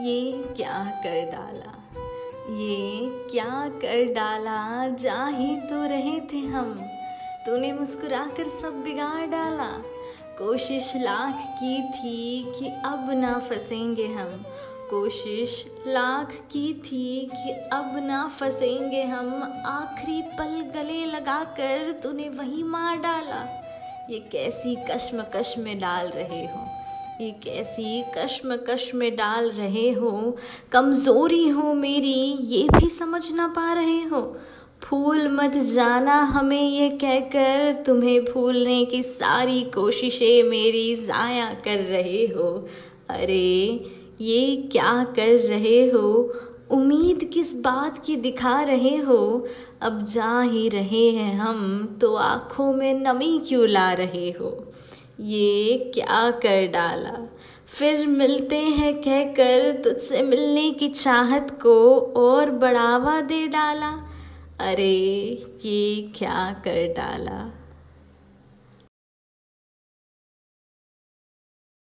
ये क्या कर डाला? ये क्या कर डाला? जा ही तो रहे थे हम। तूने मुस्कुरा कर सब बिगाड़ डाला। कोशिश लाख की थी कि अब ना फंसेंगे हम। कोशिश लाख की थी कि अब ना फंसेंगे हम। आखिरी पल गले लगाकर तूने वही मार डाला। ये कैसी कश्म कश्मकश में डाल रहे हो? ये कैसी कश्मकश में डाल रहे हो। कमज़ोरी हो मेरी, ये भी समझ ना पा रहे हो। फूल मत जाना हमें ये कहकर, तुम्हें फूलने की सारी कोशिशें मेरी ज़ाया कर रहे हो। अरे, ये क्या कर रहे हो? उम्मीद किस बात की दिखा रहे हो? अब जा ही रहे हैं हम तो आँखों में नमी क्यों ला रहे हो? ये क्या कर डाला? फिर मिलते हैं कहकर तुझसे मिलने की चाहत को और बढ़ावा दे डाला। अरे ये क्या कर डाला?